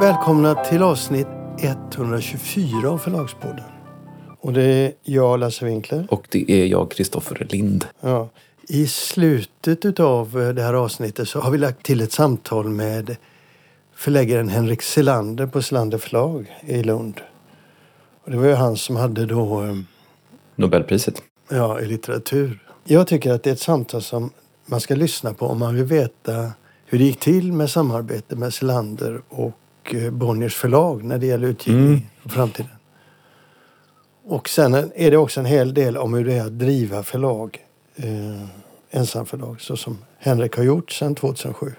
Välkomna till avsnitt 124 av Förlagspodden. Och det är jag, Lasse Winkler. Och det är jag, Kristoffer Lind. Ja. I slutet av det här avsnittet så har vi lagt till ett samtal med förläggaren Henrik Selander på Selander förlag i Lund. Och det var ju han som hade då... eh, Nobelpriset. Ja, i litteratur. Jag tycker att det är ett samtal som man ska lyssna på om man vill veta hur det gick till med samarbete med Selander och eh, Bonniers förlag när det gäller utgivning Mm. och framtiden. Och sen är det också en hel del om hur det är att driva förlag, eh, ensamförlag, så som Henrik har gjort sedan 2007.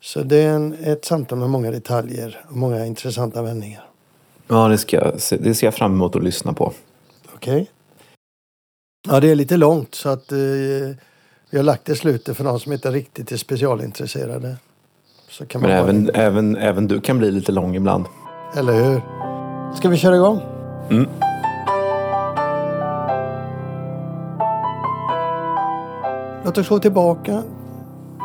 Så det är en, ett samtal med många detaljer och många intressanta vändningar. Ja, det, ska jag, det ser jag fram emot att lyssna på. Okej. Ja, det är lite långt så att eh, vi har lagt det i slutet för de som inte riktigt är specialintresserade. Men bara- även, även, även du kan bli lite lång ibland. Eller hur? Ska vi köra igång? Mm. Låt oss gå tillbaka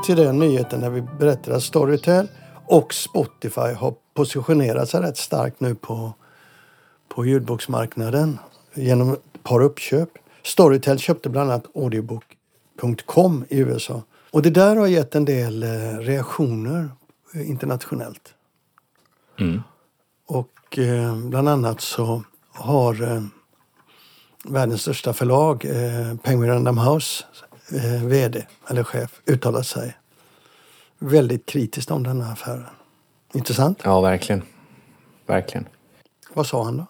till den nyheten när vi berättar att Storytel och Spotify har positionerat sig rätt starkt nu på, på ljudboksmarknaden genom ett par uppköp. Storytel köpte bland annat audiobook.com i USA. Och det där har gett en del eh, reaktioner eh, internationellt. Mm. Och eh, bland annat så har eh, världens största förlag, eh, Penguin Random House, eh, VD eller chef, uttalat sig väldigt kritiskt om den här affären. Intressant. Ja, verkligen. Verkligen. Vad sa han då?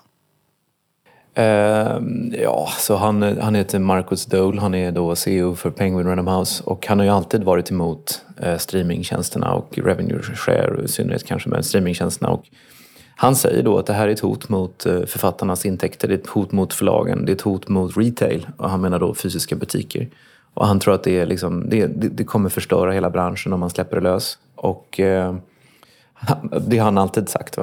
Ehm, ja, så han, han heter Marcus Dole. Han är då CEO för Penguin Random House. Och han har ju alltid varit emot eh, streamingtjänsterna och revenue share i synnerhet kanske med streamingtjänsterna. Och han säger då att det här är ett hot mot eh, författarnas intäkter, det är ett hot mot förlagen, det är ett hot mot retail. Och han menar då fysiska butiker. Och han tror att det, är liksom, det, det, det kommer förstöra hela branschen om man släpper det lös. Och eh, det har han alltid sagt.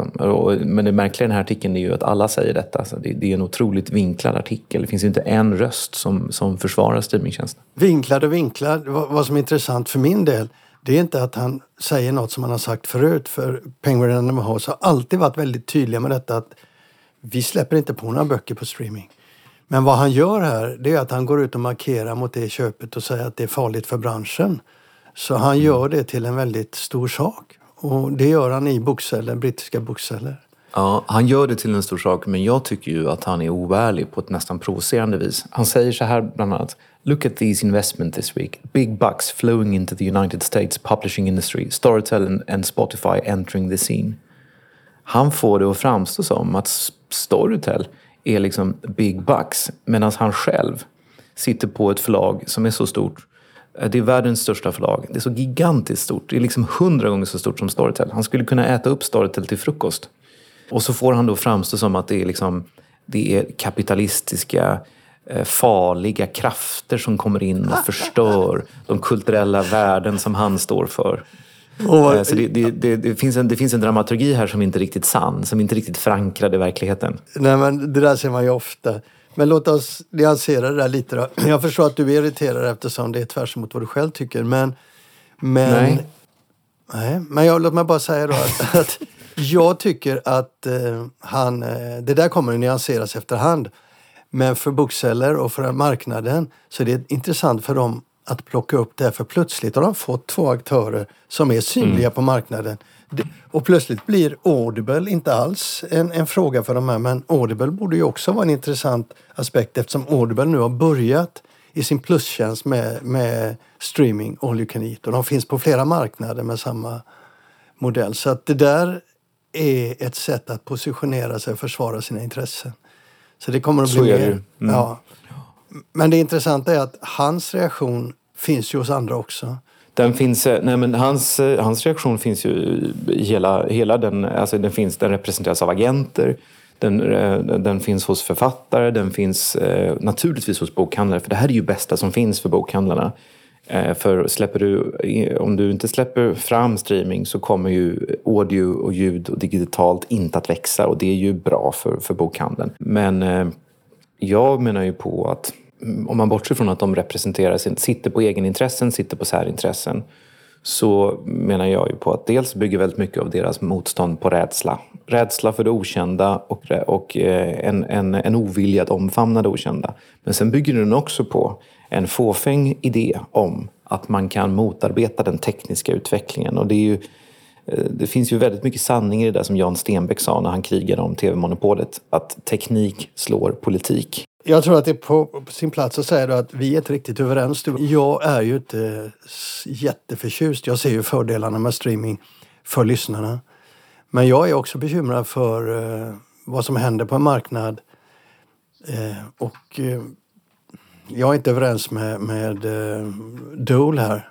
Men det märkliga i den här artikeln är ju att alla säger detta. Alltså, Så det, är en otroligt vinklad artikel. Det finns ju inte en röst som, som försvarar streamingtjänsten. Vinklad och vinklad. Vad, vad som är intressant för min del det är inte att han säger något som han har sagt förut. För Penguin Random House har alltid varit väldigt tydliga med detta att vi släpper inte på några böcker på streaming. Men vad han gör här det är att han går ut och markerar mot det köpet och säger att det är farligt för branschen. Så han gör det till en väldigt stor sak. Och det gör han i bokceller, brittiska bokceller. Ja, han gör det till en stor sak, men jag tycker ju att han är oärlig på ett nästan provocerande vis. Han säger så här bland annat. Look at these investment this week. Big bucks flowing into the United States publishing industry. Storytel and, Spotify entering the scene. Han får det att framstå som att Storytel är liksom big bucks medan han själv sitter på ett förlag som är så stort. Eh, Det är världens största förlag. Det är så gigantiskt stort. Det är liksom hundra gånger så stort som Storytel. Han skulle kunna äta upp Storytel till frukost. Och så får han då framstå som att det är, liksom, det är kapitalistiska eh, farliga krafter som kommer in och förstör de kulturella värden som han står för. Eh, Så det, det, det, det, finns en, det finns en dramaturgi här som inte är riktigt sann, som inte är riktigt förankrad i verkligheten. Nej, men det där ser man ju ofta. Men låt oss nyansera det där lite då. Jag förstår att du är irriterad eftersom det är tvärs emot vad du själv tycker. Men, men, Nej. Nej, men jag, låt mig bara säga då att, att jag tycker att eh, han... Eh, det där kommer att nyanseras efterhand. Men för bokceller och för marknaden så är det intressant för dem att plocka upp det här. För plötsligt har de fått två aktörer som är synliga på marknaden. Och plötsligt blir Audible inte alls en, en fråga för de här. Men Audible borde ju också vara en intressant aspekt eftersom Audible nu har börjat i sin plustjänst med, med streaming all you can eat. Och de finns på flera marknader med samma modell. Så att det där är ett sätt att positionera sig och försvara sina intressen. Så det kommer att bli mer. Mm. Ja. Men det intressanta är att hans reaktion finns ju hos andra också. Den, finns, eh, nej men hans, eh, hans reaktion finns ju i hela, hela den, alltså den, finns, den representeras av agenter, den, eh, den finns hos författare, den finns naturligtvis hos bokhandlare. För det här är ju bästa som finns för bokhandlarna. För släpper du, om du inte släpper fram streaming så kommer ju audio och ljud och digitalt inte att växa och det är ju bra för, för bokhandeln. Men jag menar ju på att om man bortser från att de representerar, sin, sitter på egenintressen, sitter på särintressen så menar jag ju på att dels bygger väldigt mycket av deras motstånd på rädsla. Rädsla för det okända och, och eh, en, en, en ovilja att omfamna det okända. Men sen bygger den också på en fåfäng idé om att man kan motarbeta den tekniska utvecklingen. Och det, är ju, eh, det finns ju väldigt mycket sanning i det där som Jan Stenbeck sa när han krigade om tv-monopolet. Att teknik slår politik. Jag tror att det är på sin plats att säga att vi är inte riktigt överens. Jag är ju inte jätteförtjust. Jag ser ju fördelarna med streaming för lyssnarna. Men jag är också bekymrad för eh, vad som händer på en marknad. Eh, och eh, jag är inte överens med, med Dole här.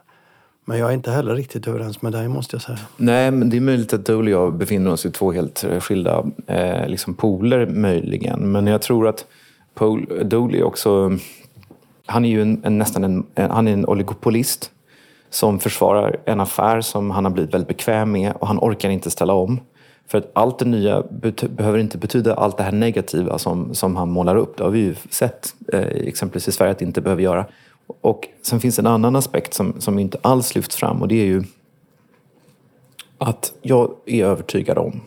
Men jag är inte heller riktigt överens med dig måste jag säga. Nej, men det är möjligt att Dole och jag befinner oss i två helt skilda eh, liksom poler möjligen. Men jag tror att Paul Dooley också... Han är ju en, en nästan en, han är en oligopolist som försvarar en affär som han har blivit väldigt bekväm med och han orkar inte ställa om. För att allt det nya behöver inte betyda allt det här negativa som, som han målar upp. Det har vi ju sett eh, exempelvis i Sverige att det inte behöver göra. Och sen finns en annan aspekt som, som inte alls lyfts fram och det är ju att jag är övertygad om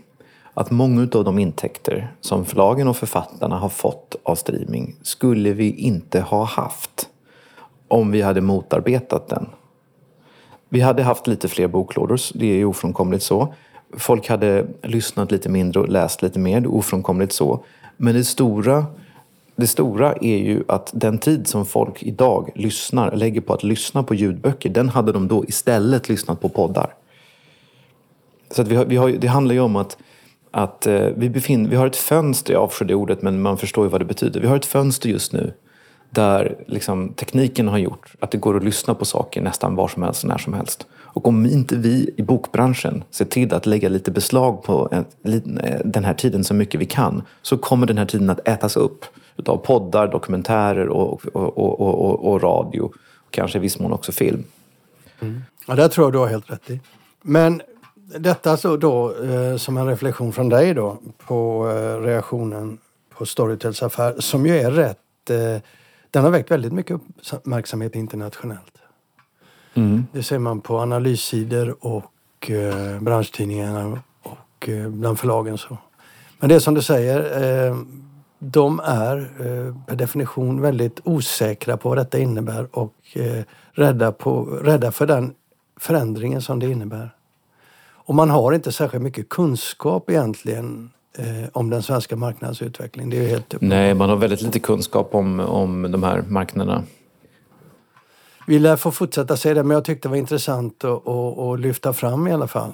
att många av de intäkter som förlagen och författarna har fått av streaming skulle vi inte ha haft om vi hade motarbetat den. Vi hade haft lite fler boklådor, det är ju ofrånkomligt så. Folk hade lyssnat lite mindre och läst lite mer, det är ofrånkomligt så. Men det stora, det stora är ju att den tid som folk idag lyssnar, lägger på att lyssna på ljudböcker, den hade de då istället lyssnat på poddar. Så att vi har, vi har, det handlar ju om att att eh, vi, befinner, vi har ett fönster, jag avskyr det ordet men man förstår ju vad det betyder. Vi har ett fönster just nu där liksom, tekniken har gjort att det går att lyssna på saker nästan var som helst och när som helst. Och om inte vi i bokbranschen ser till att lägga lite beslag på en, eh, den här tiden så mycket vi kan så kommer den här tiden att ätas upp av poddar, dokumentärer och, och, och, och radio. Och kanske i viss mån också film. Mm. Ja, det tror jag du har helt rätt i. Men detta så då eh, som en reflektion från dig då på eh, reaktionen på Storytels affär som ju är rätt... Eh, den har väckt väldigt mycket uppmärksamhet internationellt. Mm. Det ser man på analyssidor och eh, branschtidningarna och eh, bland förlagen. Så. Men det är som du säger, eh, de är eh, per definition väldigt osäkra på vad detta innebär och eh, rädda, på, rädda för den förändringen som det innebär. Och man har inte särskilt mycket kunskap egentligen eh, om den svenska marknadens utveckling. Det är helt Nej, man har väldigt lite kunskap om, om de här marknaderna. Vi lär få fortsätta se det, men jag tyckte det var intressant att, att, att lyfta fram i alla fall.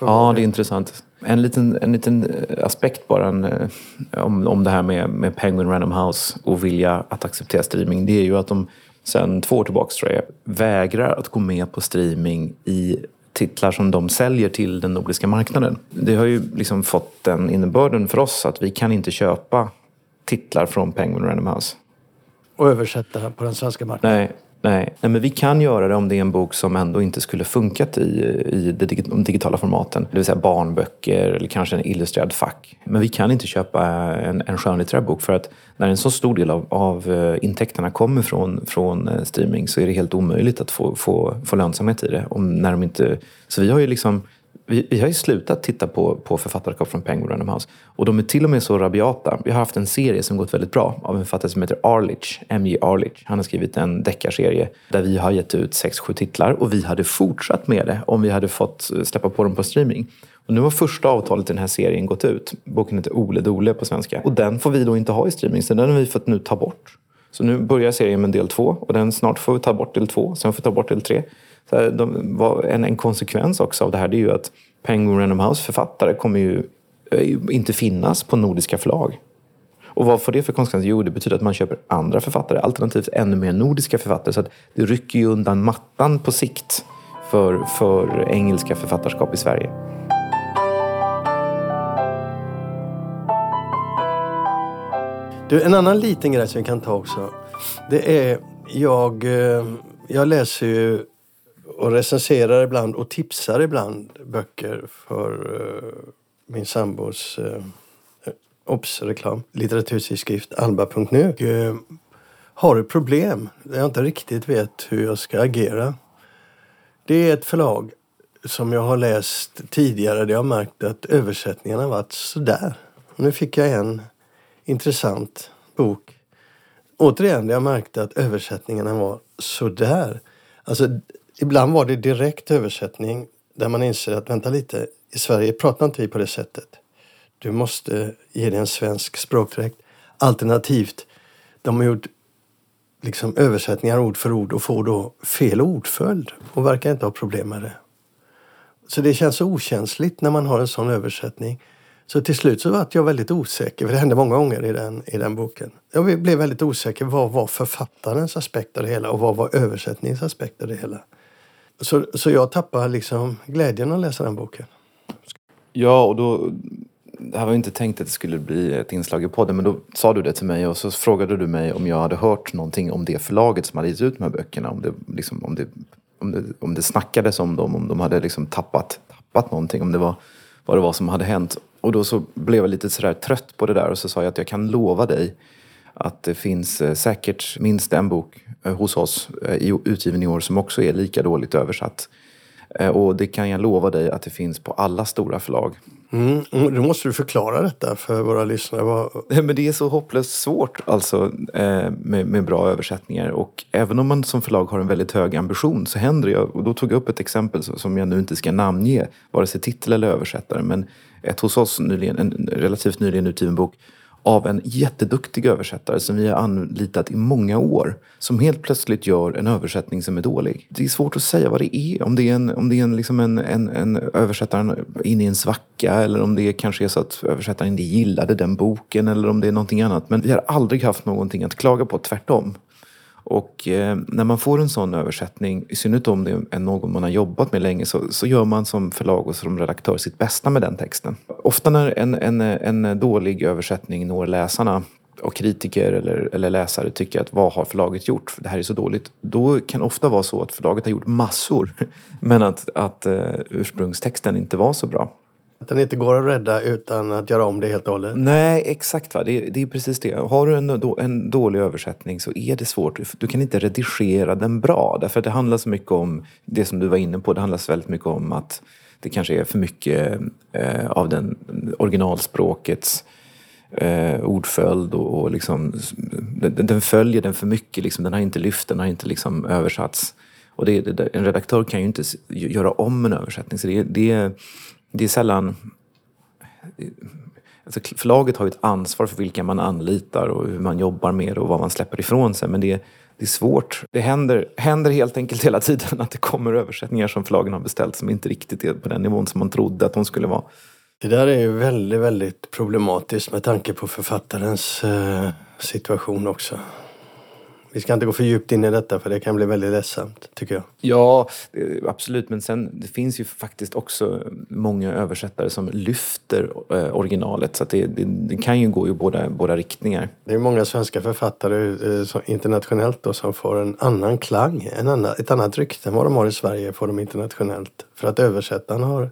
ja, det är intressant. En liten, en liten eh, aspekt bara en, eh, om, om det här med, med Penguin Random House och vilja att acceptera streaming. Det är ju att de sen två år tillbaka tror jag, vägrar att gå med på streaming i titlar som de säljer till den nordiska marknaden. Det har ju liksom fått den innebörden för oss att vi kan inte köpa titlar från Penguin Random House. Och översätta på den svenska marknaden? Nej, Nej, nej, men vi kan göra det om det är en bok som ändå inte skulle funkat i, i de digitala formaten. Det vill säga barnböcker eller kanske en illustrerad fack. Men vi kan inte köpa en, en skönlitterär bok för att när en så stor del av, av eh, intäkterna kommer från, från eh, streaming så är det helt omöjligt att få, få, få lönsamhet i det. Om, när de inte, så vi har ju liksom vi, vi, har ju slutat titta på, på författarskap från Penguin Random House. Och de är till och med så rabiata. Vi har haft en serie som gått väldigt bra av en författare som heter Arlich, M.J. Arlich. Han har skrivit en deckarserie där vi har gett ut sex, sju titlar och vi hade fortsatt med det om vi hade fått eh, släppa på dem på streaming. Och nu har första avtalet i den här serien gått ut. Boken heter Ole Dole på svenska. Och den får vi då inte ha i streaming, så den har vi fått nu ta bort. Så nu börjar serien med del två och den snart får vi ta bort del två, sen får vi ta bort del tre. Så här, de, en, en konsekvens också av det här det är ju att Penguin Random House författare kommer eh, ju inte finnas på nordiska förlag. Och vad får det för konsekvenser? Jo, det betyder att man köper andra författare, alternativt ännu mer nordiska författare. Så att det rycker ju undan mattan på sikt för, för engelska författarskap i Sverige. Du, en annan liten grej som vi kan ta också. Det är, jag, eh, jag läser ju och recenserar ibland och tipsar ibland böcker för uh, min sambos uh, obs-reklam, litteraturtidskrift alba.nu. Uh, har ett problem där jag inte riktigt vet hur jag ska agera. Det är ett förlag som jag har läst tidigare. Det har märkt att översättningarna har varit sådär. Nu fick jag en intressant bok. Återigen, jag märkte att översättningarna var sådär. Alltså, ibland var det direkt översättning där man inser att vänta lite, i Sverige pratar inte vi på det sättet. Du måste ge det en svensk språkdräkt. Alternativt, de har gjort liksom översättningar ord för ord och får då fel ordföljd och verkar inte ha problem med det. Så det känns okänsligt när man har en sån översättning. Så till slut så var jag väldigt osäker, för det hände många gånger i den, i den boken. Jag blev väldigt osäker. Vad var författarens aspekt av det hela och vad var översättningens aspekt av det hela? Så, så jag tappade liksom glädjen att läsa den boken. Ja, och då... Det här var ju inte tänkt att det skulle bli ett inslag i podden, men då sa du det till mig och så frågade du mig om jag hade hört någonting om det förlaget som hade gett ut de här böckerna. Om det, liksom, om det, om det, om det snackades om dem, om de hade liksom tappat, tappat någonting, om det var vad det var som hade hänt. Och då så blev jag lite sådär trött på det där och så sa jag att jag kan lova dig att det finns eh, säkert minst en bok eh, hos oss eh, utgiven i år som också är lika dåligt översatt. Och det kan jag lova dig att det finns på alla stora förlag. Mm, mm då måste du förklara detta för våra lyssnare. Men det är så hopplöst svårt alltså med, med, bra översättningar. Och även om man som förlag har en väldigt hög ambition så händer det. Och då tog jag upp ett exempel som jag nu inte ska namnge, vare sig titel eller översättare. Men ett hos oss nyligen, en relativt nyligen utgiven bok av en jätteduktig översättare som vi har anlitat i många år. Som helt plötsligt gör en översättning som är dålig. Det är svårt att säga vad det är. Om det är en, om det är en, liksom en, en, en översättare inne i en svacka eller om det kanske är så att översättaren inte gillade den boken eller om det är någonting annat. Men vi har aldrig haft någonting att klaga på, tvärtom. Och eh, när man får en sån översättning, i synnerhet om det är någon man har jobbat med länge, så, så gör man som förlag och som redaktör sitt bästa med den texten. Ofta när en, en, en dålig översättning når läsarna och kritiker eller, eller läsare tycker att vad har förlaget gjort? Det här är så dåligt. Då kan det ofta vara så att förlaget har gjort massor men att, att eh, ursprungstexten inte var så bra. Att den inte går att rädda utan att göra om det helt och hållet? Nej, exakt. Va? Det, det är precis det. Har du en, en dålig översättning så är det svårt. Du kan inte redigera den bra. Därför att det handlar så mycket om det som du var inne på. Det handlar så väldigt mycket om att det kanske är för mycket eh, av den originalspråkets eh, ordföljd och, och liksom, den, den, följer den för mycket. Liksom. Den har inte lyft, den har inte liksom översatts. Och det, det, en redaktör kan ju inte göra om en översättning. Så det, det, det är sällan... Alltså förlaget har ju ett ansvar för vilka man anlitar och hur man jobbar med och vad man släpper ifrån sig. Men det, det är svårt. Det händer, händer helt enkelt hela tiden att det kommer översättningar som förlagen har beställt som inte riktigt är på den nivån som man trodde att de skulle vara. Det där är ju väldigt, väldigt problematiskt med tanke på författarens eh, situation också. Vi ska inte gå för djupt in i detta för det kan bli väldigt ledsamt, tycker jag. Ja, absolut. Men sen det finns ju faktiskt också många översättare som lyfter eh, originalet. Så det, det, det, kan ju gå i båda, båda riktningar. Det är många svenska författare eh, internationellt då, som får en annan klang, en annan, ett annat rykte än vad de har i Sverige får de internationellt. För att översättaren har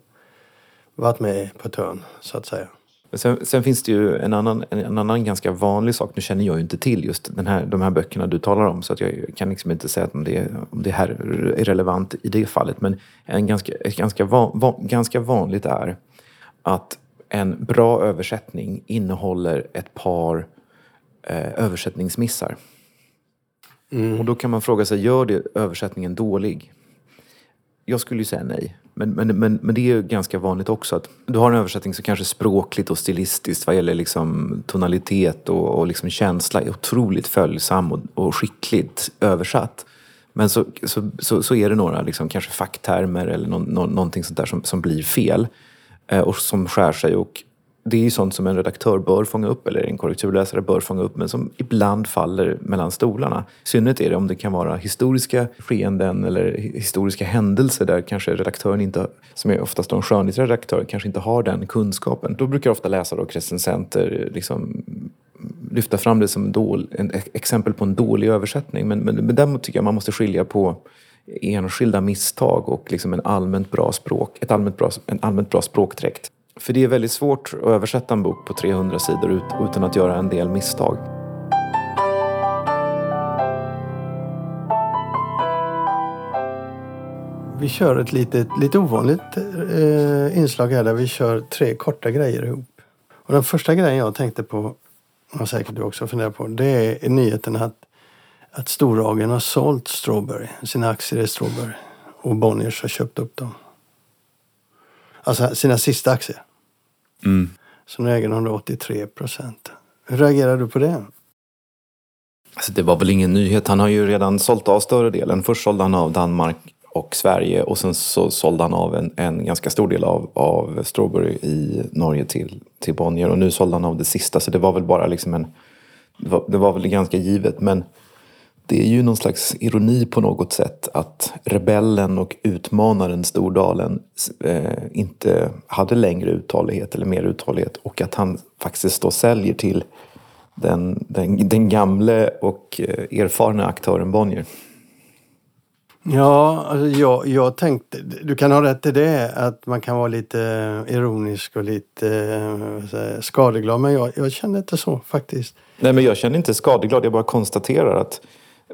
varit med på törn, så att säga. Sen, sen, finns det ju en annan, en annan ganska vanlig sak. Nu känner jag ju inte till just den här, de här böckerna du talar om så att jag kan liksom inte säga att det, om det här är relevant i det fallet. Men en ganska, ganska, van, van, ganska vanligt är att en bra översättning innehåller ett par eh, översättningsmissar. Mm. Och då kan man fråga sig, gör det översättningen dålig? Jag skulle ju säga nej. Men, men, men, men det är ju ganska vanligt också att du har en översättning som kanske språkligt och stilistiskt vad gäller liksom tonalitet och, och liksom känsla är otroligt följsam och, och skickligt översatt. Men så, så, så, så, är det några liksom, kanske facktermer eller no, no, någonting sånt där som, som blir fel eh, och som skär sig. Och det är ju sånt som en redaktör bör fånga upp eller en korrekturläsare bör fånga upp men som ibland faller mellan stolarna. I synnerhet är det om det kan vara historiska skeenden eller historiska händelser där kanske redaktören inte, som är oftast en skönhetsredaktör, kanske inte har den kunskapen. Då brukar ofta läsare och recensenter liksom lyfta fram det som en, en exempel på en dålig översättning. Men, men, men däremot tycker jag man måste skilja på enskilda misstag och liksom en allmänt bra språk, ett allmänt bra, en allmänt bra språkdräkt. För det är väldigt svårt att översätta en bok på 300 sidor utan att göra en del misstag. vi kör ett litet, lite ovanligt eh, inslag här där vi kör tre korta grejer ihop. Och den första grejen jag tänkte på, och säkert du också funderar på, det är nyheten att, att Storhagen har sålt Strawberry, sina aktier i Strawberry. Och Bonniers har köpt upp dem. Alltså sina sista aktier. Mm. Så nu äger de 83 procent. Hur reagerar du på det? Alltså det var väl ingen nyhet. Han har ju redan sålt av större delen. Först sålde han av Danmark och Sverige och sen så sålde han av en, en ganska stor del av, av Strawberry i Norge till, till Bonnier och nu sålde han av det sista så det var väl bara liksom en... Det var, det var väl ganska givet men det är ju någon slags ironi på något sätt att rebellen och utmanaren Stordalen eh, inte hade längre uthållighet eller mer uthållighet och att han faktiskt då säljer till den, den, den gamle och eh, erfarna aktören Bonnier. Ja, alltså jag, jag tänkte, du kan ha rätt i det, att man kan vara lite ironisk och lite eh, skadeglad. Men jag, jag känner inte så faktiskt. Nej, men jag känner inte skadeglad. Jag bara konstaterar att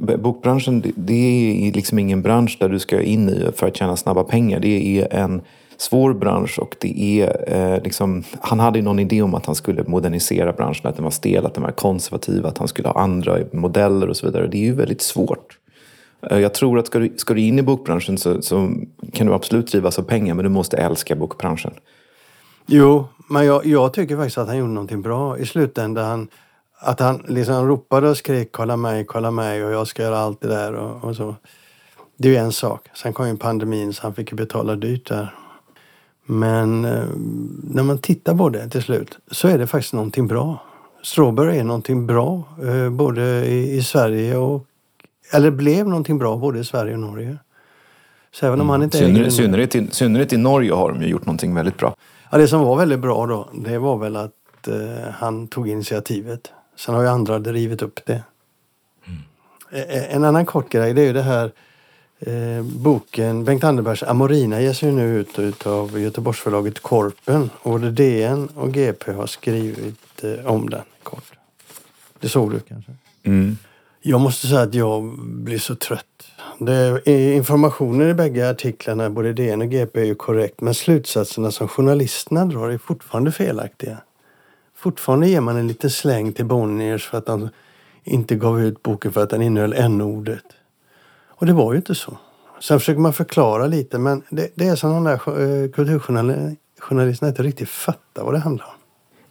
bokbranschen, det är liksom ingen bransch där du ska in i för att tjäna snabba pengar. Det är en svår bransch och det är eh, liksom, han hade någon idé om att han skulle modernisera branschen, att den var stel, att den var konservativ, att han skulle ha andra modeller och så vidare. Det är ju väldigt svårt. Eh, jag tror att ska du, ska du in i bokbranschen så, så kan du absolut drivas av pengar men du måste älska bokbranschen. Jo, men jag, jag tycker faktiskt att han gjorde någonting bra i slutändan. Att han liksom ropade och skrek kolla mig, kolla mig och jag ska göra allt det där och, och så. Det är ju en sak. Sen kom ju pandemin så han fick ju betala dyrt där. Men eh, när man tittar på det till slut så är det faktiskt någonting bra. Strawberry är någonting bra eh, både i, i, Sverige och... Eller blev någonting bra både i Sverige och Norge. Så även om mm. han inte synnerhet, synnerhet, i, synnerhet i Norge har de ju gjort någonting väldigt bra. Ja, det som var väldigt bra då, det var väl att eh, han tog initiativet. Sen har ju andra drivit upp det. Mm. Eh, en annan kort grej, det är ju det här Eh, boken Bengt Anderbergs Amorina ges ju nu ut utav Göteborgsförlaget Korpen. Och både DN och GP har skrivit eh, om den kort. Det såg du kanske? Mm. Jag måste säga att jag blir så trött. Det, informationen i bägge artiklarna, både DN och GP, är ju korrekt. Men slutsatserna som journalisterna drar är fortfarande felaktiga. Fortfarande ger man en liten släng till Bonniers för att de inte gav ut boken för att den innehöll n-ordet. Och det var ju inte så. Sen försöker man förklara lite men det, det är som de där eh, kulturjournalisterna inte riktigt fattar vad det handlar om.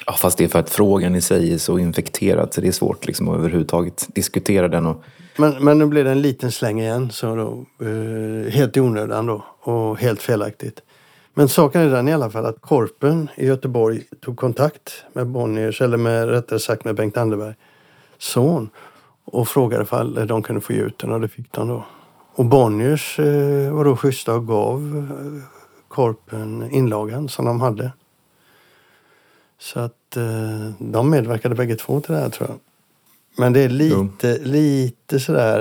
Ja, fast det är för att frågan i sig är så infekterad så det är svårt liksom att överhuvudtaget diskutera den. Och... Men, men nu blir det en liten släng igen, så då, eh, helt i onödan då och helt felaktigt. Men saken är den i alla fall att Korpen i Göteborg tog kontakt med Bonniers, eller med, rättare sagt med Bengt Anderberg son och frågade ifall de kunde få ge ut den och det fick de då. Och Bonniers eh, var då schyssta och gav eh, Korpen inlagan som de hade. Så att eh, de medverkade bägge två till det här tror jag. Men det är lite, jo. lite sådär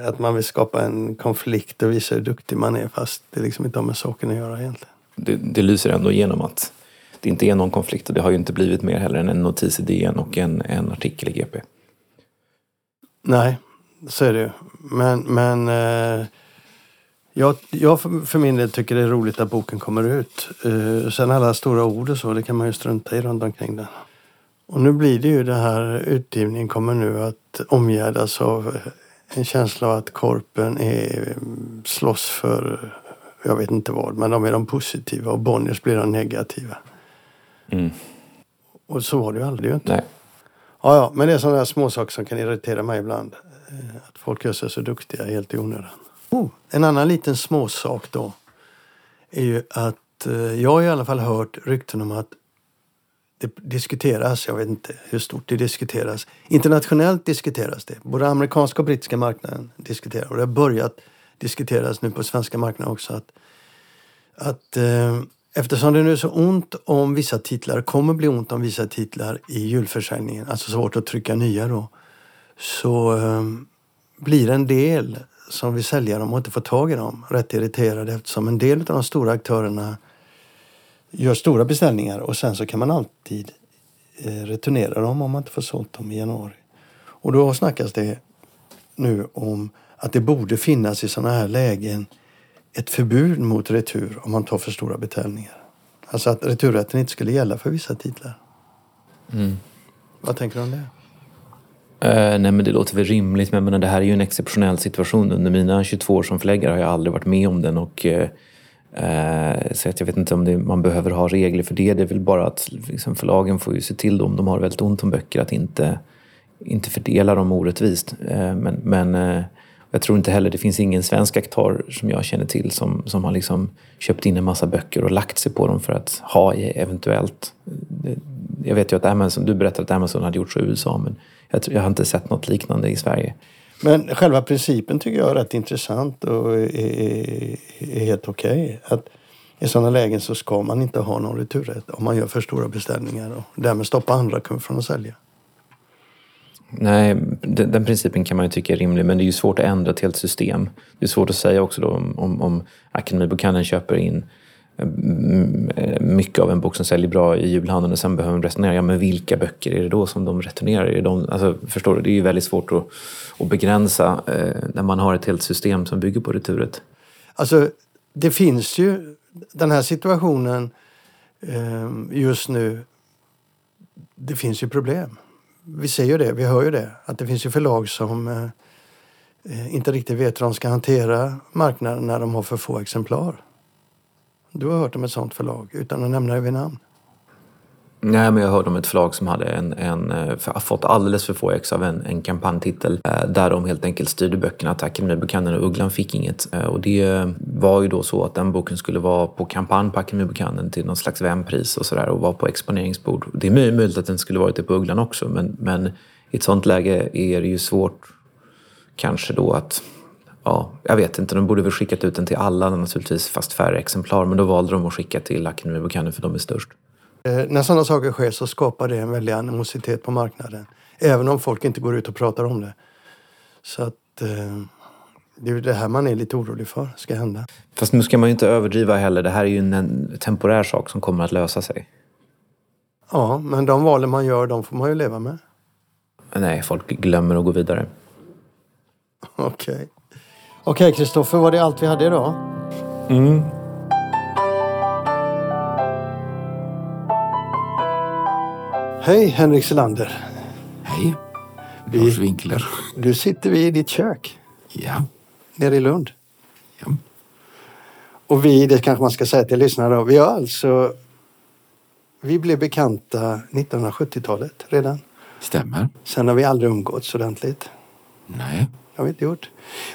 eh, att man vill skapa en konflikt och visa hur duktig man är fast det liksom inte har med saken att göra egentligen. Det, det lyser ändå igenom att det inte är någon konflikt och det har ju inte blivit mer heller än en notis i DN och en, en artikel i GP. Nej, så är det ju. Men, men eh, jag, jag för min del tycker det är roligt att boken kommer ut. Eh, sen alla stora ord och så, det kan man ju strunta i runt omkring den. Och nu blir det ju det här utgivningen kommer nu att omgärdas av en känsla av att Korpen är, slåss för, jag vet inte vad, men de är de positiva och Bonniers blir de negativa. Mm. Och så var det ju aldrig inte. Nej. Ja, ja, men det är sådana småsaker som kan irritera mig ibland. Eh, att folk gör sig så duktiga helt i onödan. Oh, en annan liten småsak då är ju att eh, jag har i alla fall hört rykten om att det diskuteras, jag vet inte hur stort det diskuteras. Internationellt diskuteras det. Både amerikanska och brittiska marknaden diskuterar och det har börjat diskuteras nu på svenska marknaden också att, att eh, Eftersom det nu är så ont om vissa titlar, kommer bli ont om vissa titlar i julförsäljningen, alltså svårt att trycka nya då, så eh, blir en del som vill sälja dem och inte får tag i dem rätt irriterade eftersom en del av de stora aktörerna gör stora beställningar och sen så kan man alltid eh, returnera dem om man inte får sålt dem i januari. Och då snackas det nu om att det borde finnas i sådana här lägen ett förbud mot retur om man tar för stora beställningar. Alltså att returrätten inte skulle gälla för vissa titlar. Mm. Vad tänker du om det? Uh, nej men det låter väl rimligt men, men det här är ju en exceptionell situation. Under mina 22 år som förläggare har jag aldrig varit med om den och uh, Eh, så att jag vet inte om det, man behöver ha regler för det. Det är väl bara att liksom, förlagen får ju se till om de har väldigt ont om böcker att inte, inte fördela dem orättvist. Eh, men men eh, jag tror inte heller det finns ingen svensk aktör som jag känner till som, som har liksom köpt in en massa böcker och lagt sig på dem för att ha eventuellt. Jag vet ju att Amazon, du berättade att Amazon hade gjort så i USA men jag, jag har inte sett något liknande i Sverige. Men själva principen tycker jag är rätt intressant och är, är, är helt okej. Okay. Att I sådana lägen så ska man inte ha någon returrätt om man gör för stora beställningar och därmed stoppa andra kunder från att sälja. Nej, den, den, principen kan man ju tycka är rimlig men det är ju svårt att ändra ett helt system. Det är svårt att säga också då om, om, om Akademibokhandeln köper in Mm, eh, mycket av en bok som säljer bra i julhandeln och sen behöver de resonera, ja men vilka böcker är det då som de returnerar? Är de, alltså, förstår du? Det är ju väldigt svårt att, att begränsa eh, när man har ett helt system som bygger på returet. Alltså, det finns ju den här situationen eh, just nu. Det finns ju problem vi ser ju det, vi hör ju det, att det finns ju förlag som eh, eh, inte riktigt vet hur de ska hantera marknaden när de har för få exemplar. Du har hört om ett sånt förlag, utan att nämna det vid namn. Nej, men jag hörde om ett förlag som hade en, en, eh, fått alldeles för få ex av en, en kampanjtitel eh, där de helt enkelt styrde böckerna till Akademibokhandeln och Ugglan fick inget. Eh, och det var ju då så att den boken skulle vara på kampanj på Akademibokhandeln till någon slags vänpris och sådär och vara på exponeringsbord. Det är möjligt att den skulle varit det på Ugglan också men, men i ett sånt läge är det ju svårt kanske då att Ja, jag vet inte, de borde väl skickat ut den till alla naturligtvis, fast färre exemplar. Men då valde de att skicka till Akademibokhandeln för de är störst. Eh, när sådana saker sker så skapar det en väldig animositet på marknaden. Även om folk inte går ut och pratar om det. Så att eh, det är det här man är lite orolig för ska hända. Fast nu ska man ju inte överdriva heller. Det här är ju en temporär sak som kommer att lösa sig. Ja, men de valen man gör, de får man ju leva med. Nej, folk glömmer att gå vidare. Okej. Okay. Okej, okay, Kristoffer, var det allt vi hade idag? Mm. Hej Henrik Selander. Hej. Lars Winkler. Du sitter vi i ditt kök. Ja. Nere i Lund. Ja. Och vi, det kanske man ska säga till lyssnarna vi har alltså... Vi blev bekanta 1970-talet redan. Stämmer. Sen har vi aldrig umgåtts ordentligt. Nej. Det har vi inte gjort.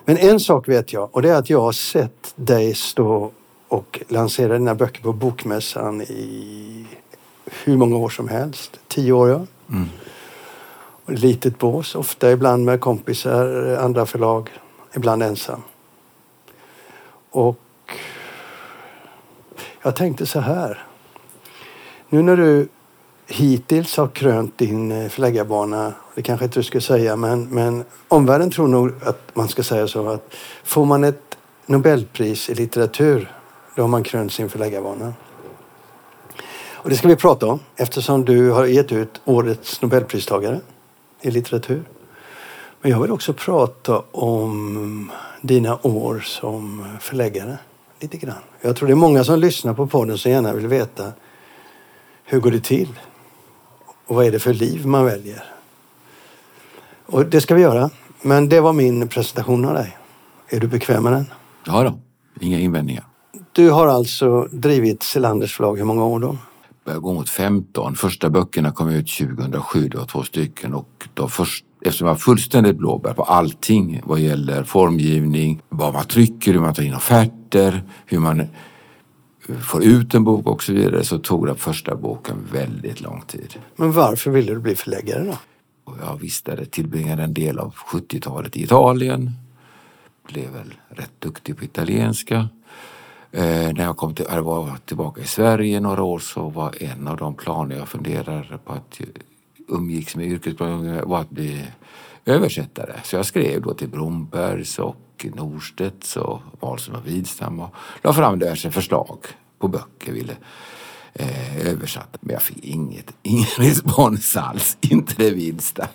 Men en sak vet jag och det är att jag har sett dig stå och lansera dina böcker på Bokmässan i hur många år som helst. Tio år, ja. Mm. Litet bås, ofta ibland med kompisar, andra förlag, ibland ensam. Och jag tänkte så här. Nu när du hittills har krönt din eh, förläggarbana, det kanske inte du skulle säga, men, men omvärlden tror nog att man ska säga så att får man ett Nobelpris i litteratur, då har man krönt sin förläggarbana. Och det ska vi prata om eftersom du har gett ut årets Nobelpristagare i litteratur. Men jag vill också prata om dina år som förläggare lite grann. Jag tror det är många som lyssnar på podden som gärna vill veta hur går det till? Och vad är det för liv man väljer? Och det ska vi göra. Men det var min presentation av dig. Är du bekväm med den? Ja då, inga invändningar. Du har alltså drivit Selanders förlag hur många år då? börjar gå mot 15. Första böckerna kom ut 2007, det var två stycken och då först, eftersom jag var fullständigt blåbär på allting vad gäller formgivning, vad man trycker, hur man tar in offerter, hur man får ut en bok och så vidare så tog den första boken väldigt lång tid. Men varför ville du bli förläggare då? Jag visste tillbringade en del av 70-talet i Italien. Blev väl rätt duktig på italienska. Eh, när jag kom till, jag var tillbaka i Sverige några år så var en av de planer jag funderade på att umgicks med yrkesplaner var att bli översättare. Så jag skrev då till Brombergs och Norstedts och Wahlström och Widstam och la fram diverse förslag på böcker. Ville eh, översatt. Men jag fick inget, ingen respons alls. Inte det minsta.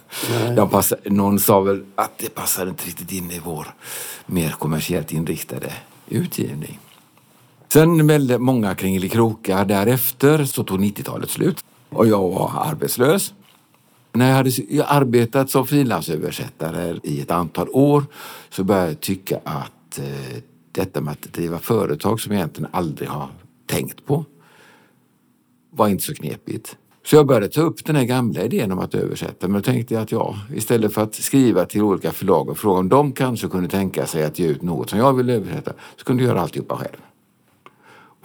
De passade, någon sa väl att det passade inte riktigt in i vår mer kommersiellt inriktade utgivning. Sen väldigt många kringelikrokar därefter så tog 90-talet slut och jag var arbetslös. När jag hade arbetat som frilansöversättare i ett antal år så började jag tycka att eh, detta med att driva företag som jag egentligen aldrig har tänkt på var inte så knepigt. Så jag började ta upp den här gamla idén om att översätta. Men då tänkte jag att ja, istället för att skriva till olika förlag och fråga om de kanske kunde tänka sig att ge ut något som jag vill översätta så kunde jag göra alltihopa själv.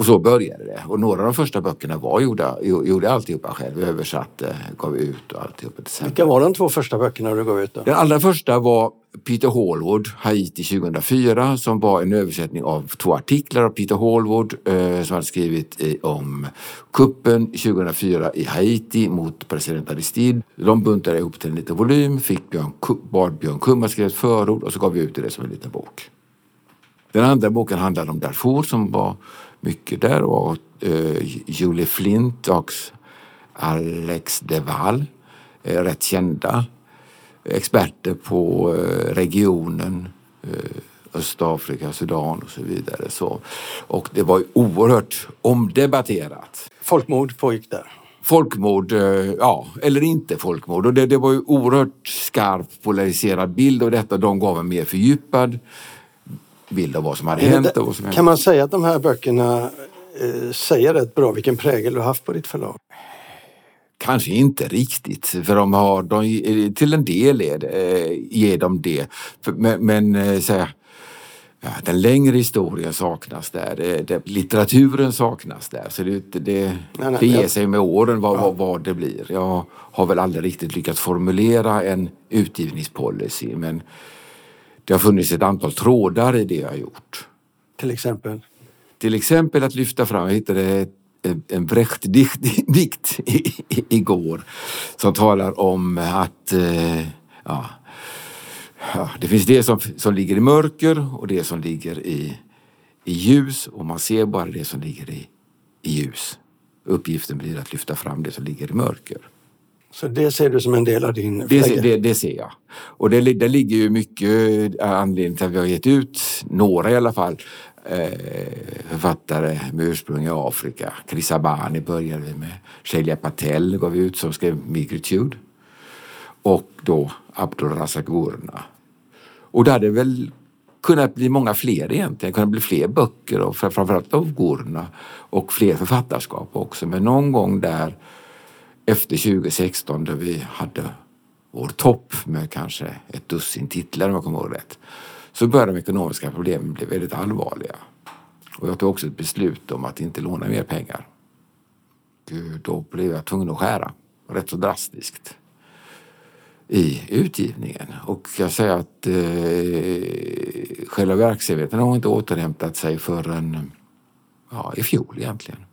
Och så började det. Och några av de första böckerna var gjorda, gjorde alltihopa själv. Översatte, gav ut och alltihopa. Vilka var de två första böckerna du gav ut? Då? Den allra första var Peter Hallwood, Haiti 2004, som var en översättning av två artiklar av Peter Hallwood eh, som hade skrivit i, om kuppen 2004 i Haiti mot president Aristide. De buntade ihop till en liten volym, fick Björn, bad Björn Kumma skriva ett förord och så gav vi ut det som en liten bok. Den andra boken handlade om Darfur som var mycket där och eh, Julie Flint och Alex Deval, eh, rätt kända experter på eh, regionen eh, Östafrika, Sudan och så vidare. Så, och det var oerhört omdebatterat. Folkmord pågick där? Folkmord, eh, ja, eller inte folkmord. Och det, det var ju oerhört skarp polariserad bild av detta. De gav en mer fördjupad bild av vad som hade hänt. Och vad som kan hänt. man säga att de här böckerna eh, säger rätt bra vilken prägel du har haft på ditt förlag? Kanske inte riktigt, för de har, de, till en del är det, eh, ger de det. Men, men eh, så här, ja, den längre historien saknas där, det, det, litteraturen saknas där. Så det, det, nej, nej, det ger sig med åren vad, ja. vad, vad, det blir. Jag har väl aldrig riktigt lyckats formulera en utgivningspolicy men det har funnits ett antal trådar i det jag har gjort. Till exempel? Till exempel att lyfta fram, jag hittade en Brecht-dikt igår som talar om att eh, ja, ja, det finns det som, som ligger i mörker och det som ligger i, i ljus och man ser bara det som ligger i, i ljus. Uppgiften blir att lyfta fram det som ligger i mörker. Så det ser du som en del av din det, det, det, ser jag. Och det, det ligger ju mycket anledning till att vi har gett ut, några i alla fall, eh, författare med ursprung i Afrika. Chris Abani började vi med. Shelia Patel gav vi ut som skrev Migritude. Och då Abdul Razak Gurna. Och det hade väl kunnat bli många fler egentligen. Kunnat bli fler böcker och framförallt av Gurna och fler författarskap också. Men någon gång där efter 2016 då vi hade vår topp med kanske ett dussin titlar om jag kommer ihåg rätt så började de ekonomiska problemen bli väldigt allvarliga. Och jag tog också ett beslut om att inte låna mer pengar. Då blev jag tvungen att skära rätt så drastiskt i utgivningen. Och jag säger att eh, själva verksamheten har inte återhämtat sig förrän ja, i fjol egentligen.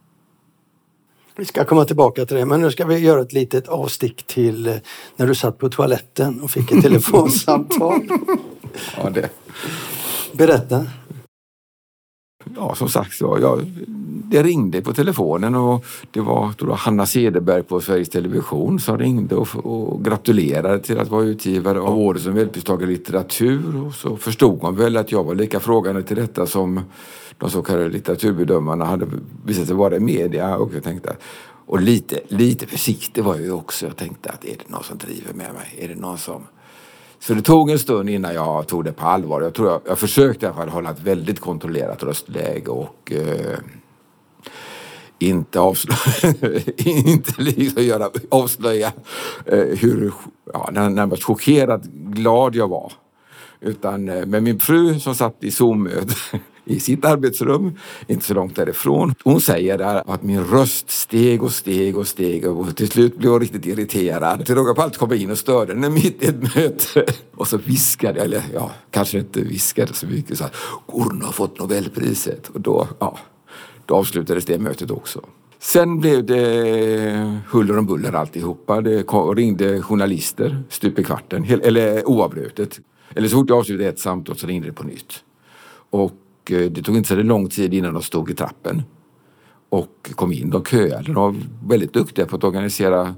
Vi ska komma tillbaka till det, men nu ska vi göra ett litet avstick till eh, när du satt på toaletten och fick ett telefonsamtal. ja, det. Berätta. Ja, som sagt, ja, jag, det ringde på telefonen och det var då Hanna Cederberg på Sveriges Television som ringde och, och gratulerade till att vara utgivare av året som Nobelpristagare i litteratur. Och så förstod hon väl att jag var lika frågande till detta som de så kallade litteraturbedömarna hade visat sig vara i media. Och jag tänkte och lite, lite försiktig var jag ju också. Jag tänkte att är det någon som driver med mig? Är det någon som... Så det tog en stund innan jag tog det på allvar. Jag, tror jag, jag försökte i alla fall hålla ett väldigt kontrollerat röstläge och eh, inte avslöja, inte liksom göra, avslöja eh, hur ja, närmast chockerad glad jag var. Utan eh, med min fru som satt i Zoom-möte i sitt arbetsrum, inte så långt därifrån. Hon säger att min röst steg och steg och steg och till slut blev hon riktigt irriterad. Till råga på allt kom jag in och störde henne mitt i ett möte. Och så viskade jag, eller ja, kanske inte viskade så mycket, så här, har fått Nobelpriset. Och då, ja, då avslutades det mötet också. Sen blev det huller om buller alltihopa. Det ringde journalister stup i kvarten, eller oavbrutet. Eller så fort jag avslutade ett samtal så ringde det på nytt. Och Eh, det tog inte så lång tid innan de stod i trappen och kom in. De köade. De var väldigt duktiga på att organisera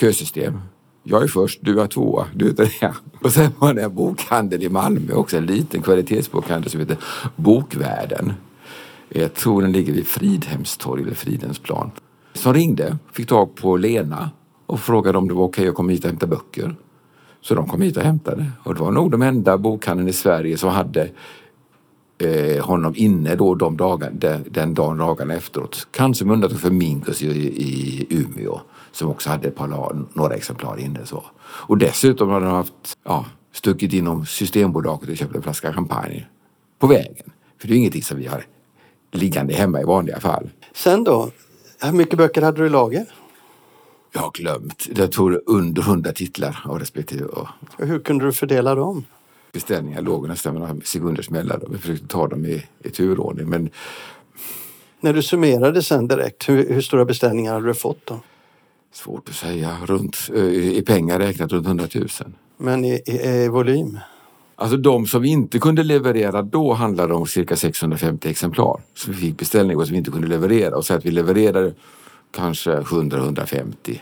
kösystem. Jag är först, du är tvåa, du är trea. Och sen var det en bokhandel i Malmö också, en liten kvalitetsbokhandel som heter Bokvärlden. Jag tror den ligger vid Fridhemstorg eller Fridhemsplan. Som ringde, fick tag på Lena och frågade om det var okej att komma hit och hämta böcker. Så de kom hit och hämtade. Och det var nog de enda bokhandeln i Sverige som hade eh, honom inne då de dagar, den, den dagen, dagarna efteråt. Kanske med undantag för Minkus i, i Umeå som också hade ett par, några exemplar inne. Så. Och dessutom hade de haft, ja, stuckit inom Systembolaget och köpt en flaska champagne på vägen. För det är ingenting som vi har liggande hemma i vanliga fall. Sen då? Hur mycket böcker hade du i lager? Jag har glömt. Jag tror under hundra titlar av respektive. Hur kunde du fördela dem? Beställningar låg nästan med några sekunders mellanrum. Jag försökte ta dem i, i turordning. Men... När du summerade sen direkt, hur, hur stora beställningar hade du fått då? Svårt att säga. Runt, eh, I pengar räknat runt 100 000. Men i, i, i volym? Alltså de som vi inte kunde leverera då handlade om cirka 650 exemplar. Så vi fick beställningar som vi inte kunde leverera och så att vi levererade kanske 100-150.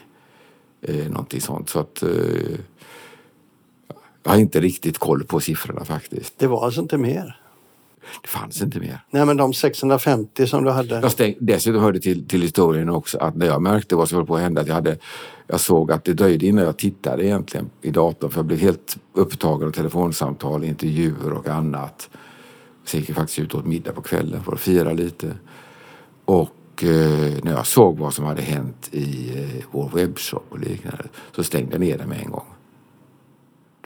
Eh, någonting sånt. Så att, eh, jag har inte riktigt koll på siffrorna faktiskt. Det var alltså inte mer? Det fanns inte mer. Nej men de 650 som du hade? Jag stäng, dessutom hörde till, till historien också att när jag märkte vad som höll på att hända att jag hade jag såg att det dröjde innan jag tittade egentligen i datorn för jag blev helt upptagen av telefonsamtal, intervjuer och annat. Så gick jag faktiskt ut och åt middag på kvällen för att fira lite. Och eh, när jag såg vad som hade hänt i eh, vår webbshop och liknande så stängde jag ner det med en gång.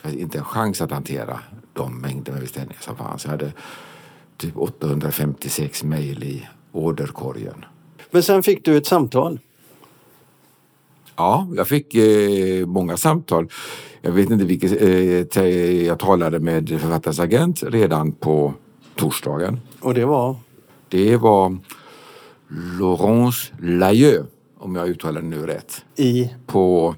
Det var inte en chans att hantera de mängder med beställningar som fanns. Jag hade typ 856 mejl i orderkorgen. Men sen fick du ett samtal. Ja, jag fick eh, många samtal. Jag vet inte vilket. Eh, jag talade med författarens agent redan på torsdagen. Och det var? Det var Laurence Layeux, om jag uttalar det nu rätt. I? På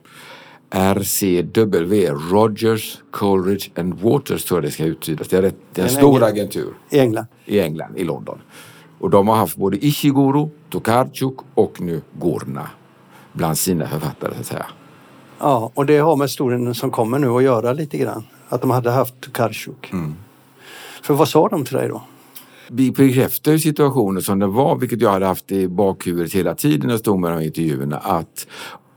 RCW, Rogers, Coleridge and Waters tror jag det ska uttydas. Det är, rätt, det är en, stor agentur. I England? I England, i London. Och de har haft både Ishiguro, Tokarczuk och nu Gurna bland sina författare så att säga. Ja, och det har med historien som kommer nu att göra lite grann. Att de hade haft Tokarczuk. Mm. För vad sa de till dig då? Vi bekräftar situationen som den var, vilket jag hade haft i bakhuvudet hela tiden när jag stod med de här intervjuerna, att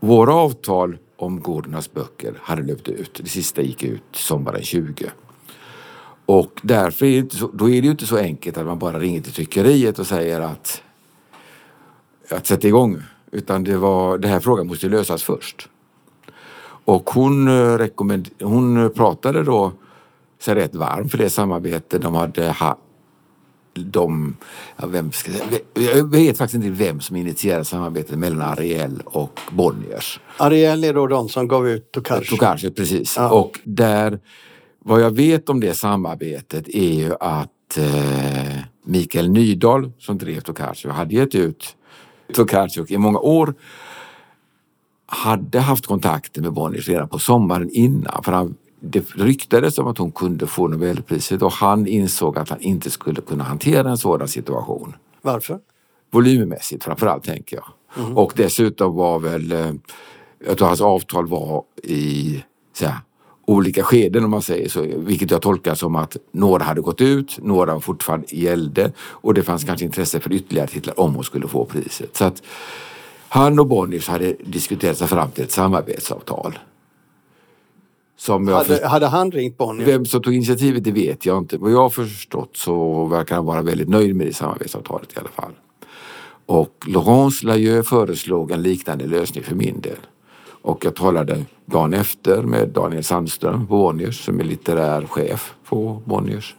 våra avtal om Gordons böcker hade löpt ut. Det sista gick ut sommaren 20. Och därför är det, så, då är det ju inte så enkelt att man bara ringer till tryckeriet och säger att, att sätta igång. Utan det var, den här frågan måste lösas först. Och hon, eh, rekommend, hon pratade då sig rätt varm för det samarbete de hade ha, de, ja, vem ska jag, jag vet faktiskt inte vem som initierade samarbetet mellan Ariel och Bonniers. Ariel är då de som gav ut Tokarczuk? Tokarczuk, precis. Ja. Och där, vad jag vet om det samarbetet är ju att eh, Mikael Nydahl som drev Tokarczuk hade gett ut Tokarczuk i många år hade haft kontakter med Bonniers redan på sommaren innan. För han, det ryktades om att hon kunde få Nobelpriset och han insåg att han inte skulle kunna hantera en sådan situation. Varför? Volymmässigt framförallt tänker jag. Mm. Och dessutom var väl, eh, jag tror hans avtal var i så här, olika skeden om man säger så, vilket jag tolkar som att några hade gått ut, några fortfarande gällde och det fanns kanske intresse för ytterligare titlar om hon skulle få priset. Så att han och Bonniers hade diskuterat sig fram till ett samarbetsavtal. Som hade, först... hade, han ringt Bonnier? Vem som tog initiativet det vet jag inte. Vad jag har förstått så verkar han vara väldigt nöjd med det samarbetsavtalet i alla fall. Och Laurence Layeux föreslog en liknande lösning för min del. Och jag talade dagen efter med Daniel Sandström på Bonniers som är litterär chef på Bonniers.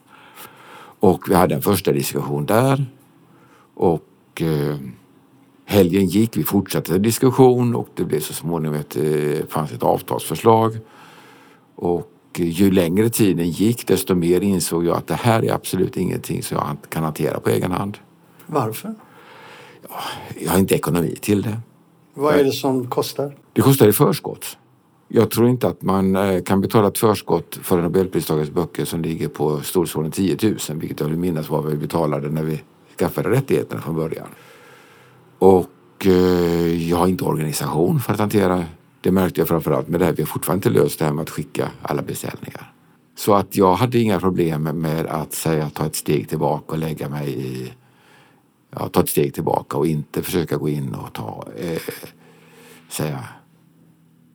Och vi hade en första diskussion där. Och eh, helgen gick, vi fortsatte diskussion och det blev så småningom ett, eh, fanns ett avtalsförslag. Och ju längre tiden gick desto mer insåg jag att det här är absolut ingenting som jag kan hantera på egen hand. Varför? Jag har inte ekonomi till det. Vad är det som kostar? Det kostar i förskott. Jag tror inte att man eh, kan betala ett förskott för nobelpristagares böcker som ligger på storleksordningen 10 000, vilket jag vill minnas var vad vi betalade när vi skaffade rättigheterna från början. Och eh, jag har inte organisation för att hantera Det märkte jag framförallt med det här. Vi har fortfarande inte löst det här med att skicka alla beställningar. Så att jag hade inga problem med att säga ta ett steg tillbaka och lägga mig i ja, ta ett steg tillbaka och inte försöka gå in och ta eh, säga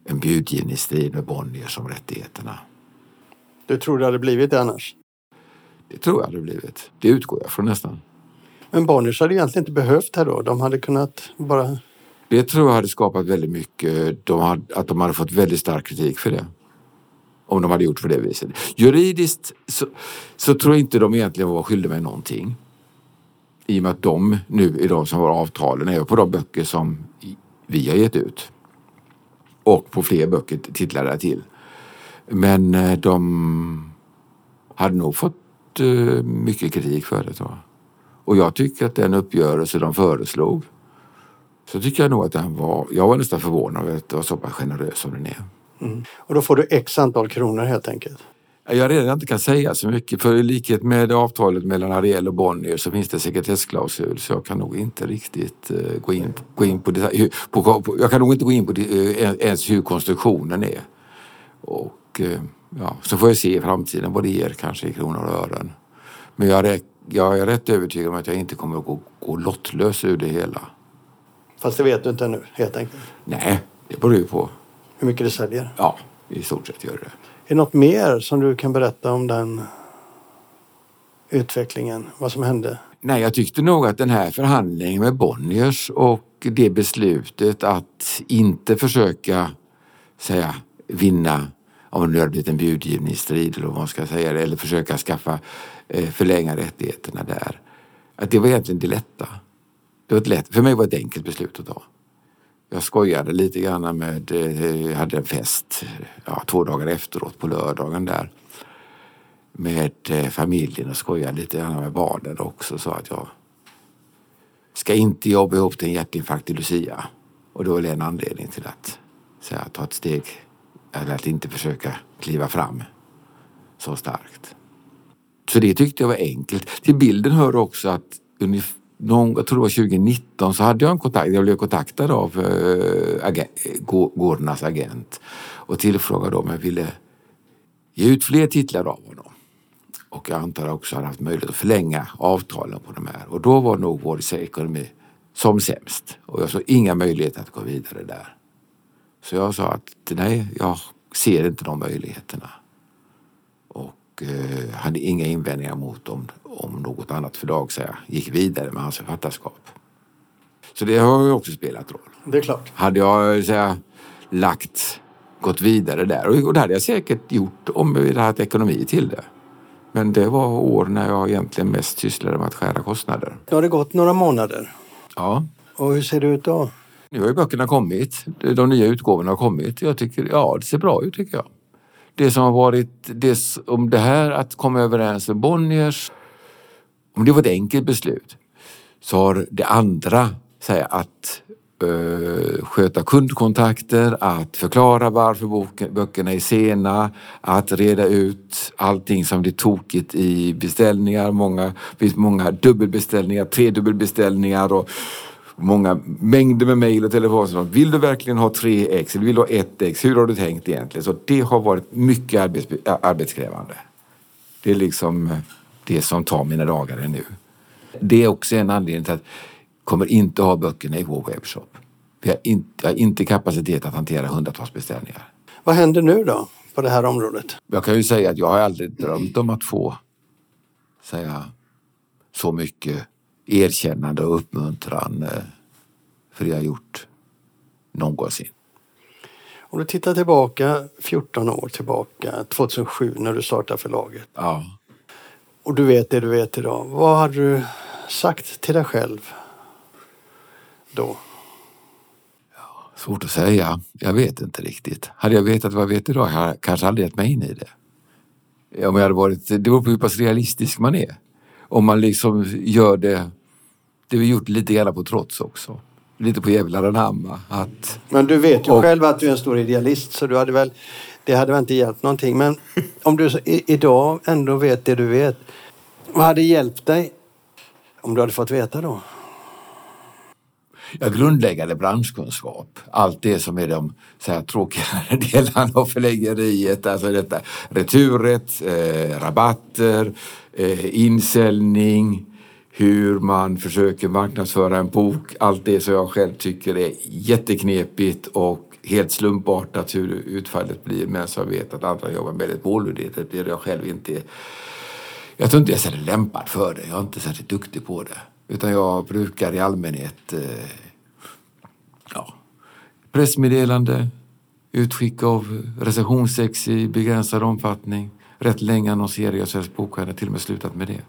en budgivningsstrid med Bonniers om rättigheterna. Du tror det hade blivit det annars? Det tror jag hade blivit. Det utgår jag från nästan. Men Bonniers hade egentligen inte behövt det då? De hade kunnat bara... Det tror jag hade skapat väldigt mycket. De hade, att de hade fått väldigt stark kritik för det. Om de hade gjort på det viset. Juridiskt så, så tror jag inte de egentligen var skyldiga mig någonting. I och med att de nu är de som har avtalen även på de böcker som vi har gett ut. Och på fler böcker titlar där till. Men eh, de hade nog fått eh, mycket kritik för det tror jag. Och jag tycker att den uppgörelse de föreslog så tycker jag nog att den var, jag var nästan förvånad över att det var så pass generös som den är. Mm. Och då får du x antal kronor helt enkelt? Jag redan inte kan säga så mycket för i likhet med avtalet mellan Ariel och Bonnier så finns det sekretessklausul så jag kan nog inte riktigt uh, gå in, gå in på det. På, på, jag kan nog inte gå in på det, uh, ens hur konstruktionen är. Och uh, ja, så får jag se i framtiden vad det ger kanske i kronor och ören. Men jag är, jag är rätt övertygad om att jag inte kommer att gå, gå lottlös ur det hela. Fast det vet du inte ännu helt enkelt? Nej, det beror ju på. Hur mycket det säljer? Ja, i stort sett gör det. Är det något mer som du kan berätta om den utvecklingen? Vad som hände? Nej, jag tyckte nog att den här förhandlingen med Bonniers och det beslutet att inte försöka säga vinna om det nu hade blivit en budgivningsstrid eller vad man ska säga eller försöka skaffa eh, förlänga rättigheterna där. Att det var egentligen det lätta. Det var ett lätt, för mig var det ett enkelt beslut att ta. Jag skojade lite grann med, jag hade en fest ja, två dagar efteråt på lördagen där med eh, familjen och skojade lite grann med barnen också. Så att jag ska inte jobba ihop till en hjärtinfarkt i Lucia. Och då är det en anledning till att säga, ta ett steg eller att inte försöka kliva fram så starkt. Så det tyckte jag var enkelt. Till bilden hör också att ungefär någon, jag tror det var 2019 så hade jag en kontakt, jag blev kontaktad av eh, äh, agent, Gårdarnas agent och tillfrågade om jag ville ge ut fler titlar av honom. Och jag antar också att hade haft möjlighet att förlänga avtalen på de här och då var nog vår ekonomi som sämst och jag såg inga möjligheter att gå vidare där. Så jag sa att nej, jag ser inte de möjligheterna. Och eh, hade inga invändningar mot om, om något annat förlag säga, gick vidare med hans författarskap. Så det har ju också spelat roll. Det är klart. Hade jag säga, lagt, gått vidare där och det hade jag säkert gjort om vi hade haft ekonomi till det. Men det var år när jag egentligen mest sysslade med att skära kostnader. Nu har det gått några månader. Ja. Och hur ser det ut då? Nu har ju böckerna kommit. De nya utgåvorna har kommit. Jag tycker, ja det ser bra ut tycker jag. Det som har varit, det, om det här att komma överens med Bonniers om det var ett enkelt beslut så har det andra, säga, att eh, sköta kundkontakter, att förklara varför boken, böckerna är sena, att reda ut allting som blir tokigt i beställningar. Många, finns många dubbelbeställningar, tredubbelbeställningar och många mängder med mejl och telefonsamtal. Vill du verkligen ha tre ex? eller vill du ha ett ex? Hur har du tänkt egentligen? Så det har varit mycket arbets, arbetskrävande. Det är liksom eh, det som tar mina dagar nu. Det är också en anledning till att jag kommer inte ha böckerna i vår webbshop. Vi har inte, har inte kapacitet att hantera hundratals beställningar. Vad händer nu då på det här området? Jag kan ju säga att jag har aldrig drömt om att få säga så mycket erkännande och uppmuntran för det jag gjort någonsin. Om du tittar tillbaka 14 år tillbaka, 2007 när du startade förlaget. Ja och du vet det du vet idag. Vad hade du sagt till dig själv då? Svårt att säga. Jag vet inte riktigt. Hade jag vetat vad jag vet idag hade jag kanske aldrig gett mig in i det. Om jag hade varit, det beror på hur pass realistisk man är. Om man liksom gör det, det vi gjort lite grann på trots också. Lite på jävlar anamma. Att, Men du vet ju och, själv att du är en stor idealist så du hade väl det hade väl inte hjälpt någonting. Men om du i, idag ändå vet det du vet. Vad hade hjälpt dig om du hade fått veta då? Ja, grundläggande branschkunskap. Allt det som är de så här, tråkigare delarna av förläggeriet. Alltså detta returrätt, eh, rabatter, eh, insäljning, hur man försöker marknadsföra en bok. Allt det som jag själv tycker är jätteknepigt och helt slumpartat hur utfallet blir. Men jag vet att andra jobbar väldigt målmedvetet. Det blir jag själv inte jag tror inte jag är särskilt lämpad för det. Jag är inte särskilt duktig på det. Utan jag brukar i allmänhet eh, ja, pressmeddelande, utskick av recensionsex i begränsad omfattning. Rätt länge annonserar jag Svensk Bokhandel, till och med slutat med det.